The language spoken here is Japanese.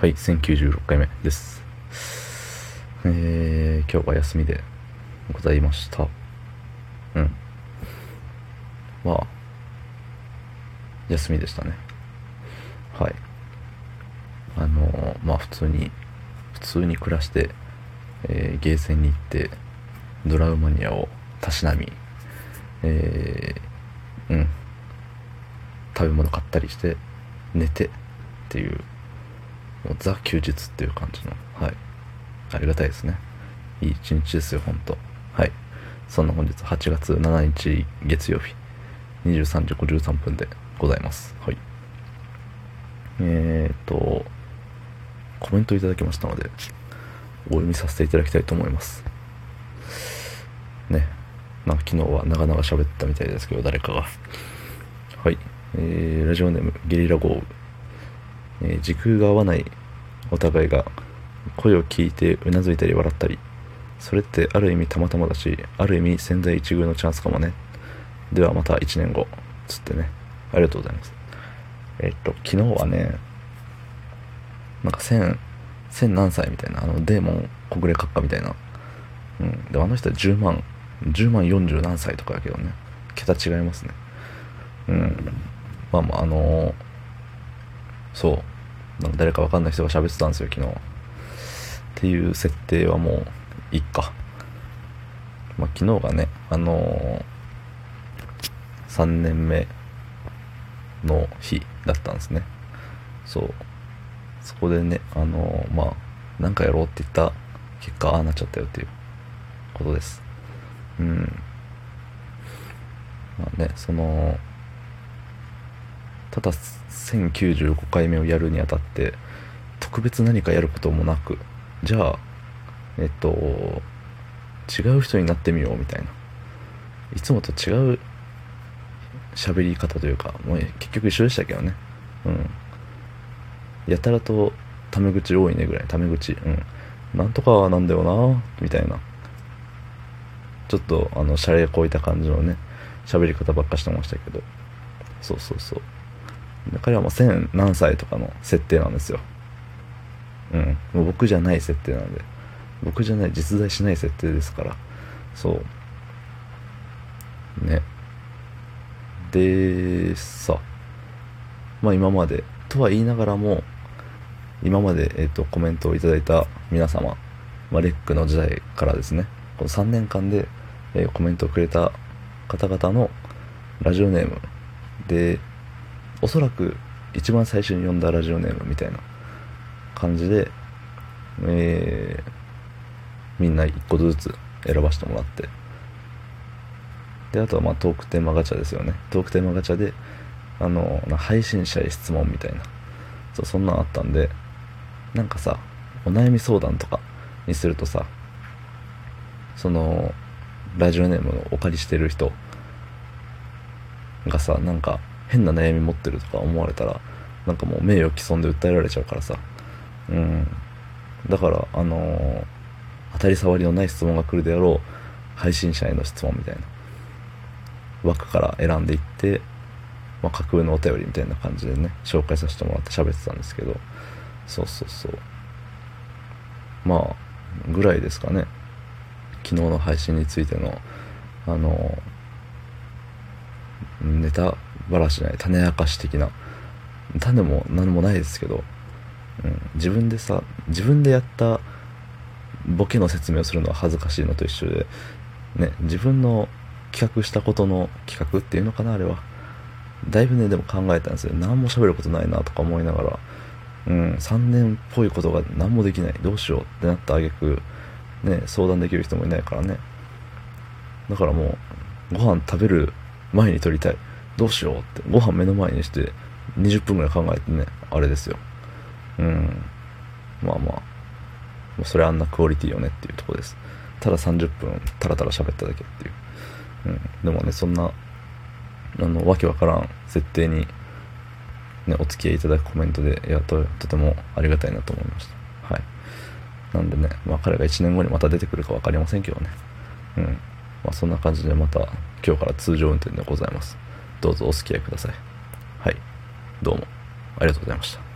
はい1096回目です。えー、今日は休みでございました。うん。まあ休みでしたね。はい。あのーまあ普通に普通に暮らして、えーゲーセンに行ってドラウマニアをたしなみえーうん。食べ物買ったりして寝てっていうもうザ休日っていう感じのはい。ありがたいですね。いい一日ですよ本当。はい。そんな本日8月7日月曜日。23時53分でございます。はい。えーとコメントいただきましたのでお読みさせていただきたいと思います。ね。なんか昨日は長々喋ったみたいですけど誰かが。はい、えーラジオネームゲリラ豪雨。えー時空が合わないお互いが声を聞いてうなずいたり笑ったりそれってある意味たまたまだしある意味千載一遇のチャンスかもね。ではまた1年後つってね。ありがとうございます。えっと昨日はねなんか千千何歳みたいなあのデーモン小暮閣下みたいな。うん。であの人は10万10万40何歳とかやけどね。桁違いますね。うん。まあまああのーそう。なんか誰かわかんない人が喋ってたんですよ昨日。っていう設定はもういっか。まあ昨日がねあのー、3年目の日だったんですね。そう。そこでねあのーまあなんかやろうって言った結果ああなっちゃったよっていうことです。うん。まあねそのただ1095回目をやるにあたって特別何かやることもなくじゃあえっと違う人になってみようみたいな。いつもと違う喋り方というかもう結局一緒でしたけどね。うん。やたらとタメ口多いねぐらい。タメ口。うん。なんとかなんだよなみたいな。ちょっとあのシャレこいた感じのね喋り方ばっかしてましたけど。そうそうそう。彼はもう千何歳とかの設定なんですよ。うん。もう僕じゃない設定なんで。僕じゃない実在しない設定ですから。そう。ね。でさ。まあ今まで。とは言いながらも今まで、えっとコメントをいただいた皆様、まあ、レックの時代からですね。この3年間で、えーコメントをくれた方々のラジオネーム。でおそらく一番最初に読んだラジオネームみたいな感じで、えーみんな一個ずつ選ばせてもらって。であとはまあトークテーマガチャですよね。トークテーマガチャであの配信者へ質問みたいな。そうそんなんあったんでなんかさお悩み相談とかにするとさそのラジオネームをお借りしてる人がさなんか変な悩み持ってるとか思われたらなんかもう名誉毀損で訴えられちゃうからさ。うん。だからあのー当たり障りのない質問が来るであろう配信者への質問みたいな枠から選んでいって、まあ、架空のお便りみたいな感じでね紹介させてもらって喋ってたんですけどそうそうそう。まあぐらいですかね。昨日の配信についてのあのネタばらしじゃない種明かし的な。種も何もないですけど、うん、自分でさ自分でやったボケの説明をするのは恥ずかしいのと一緒で、ね、自分の企画したことの企画っていうのかなあれは。だいぶねでも考えたんですよ。何も喋ることないなとか思いながら。うん。3年っぽいことが何もできない。どうしようってなった挙句ね相談できる人もいないからね。だからもうご飯食べる前に撮りたい。どうしようって。ご飯目の前にして20分ぐらい考えてねあれですよ。うん。まあまあ。それあんなクオリティよねっていうとこです。ただ30分タラタラ喋っただけっていう、うん、でもねそんなあのわけわからん設定に、ね、お付き合いいただくコメントでいやととてもありがたいなと思いました。はい。なんでね、まあ、彼が1年後にまた出てくるか分かりませんけどね。うん。まあそんな感じでまた今日から通常運転でございます。どうぞお付き合いください。はい。どうも。ありがとうございました。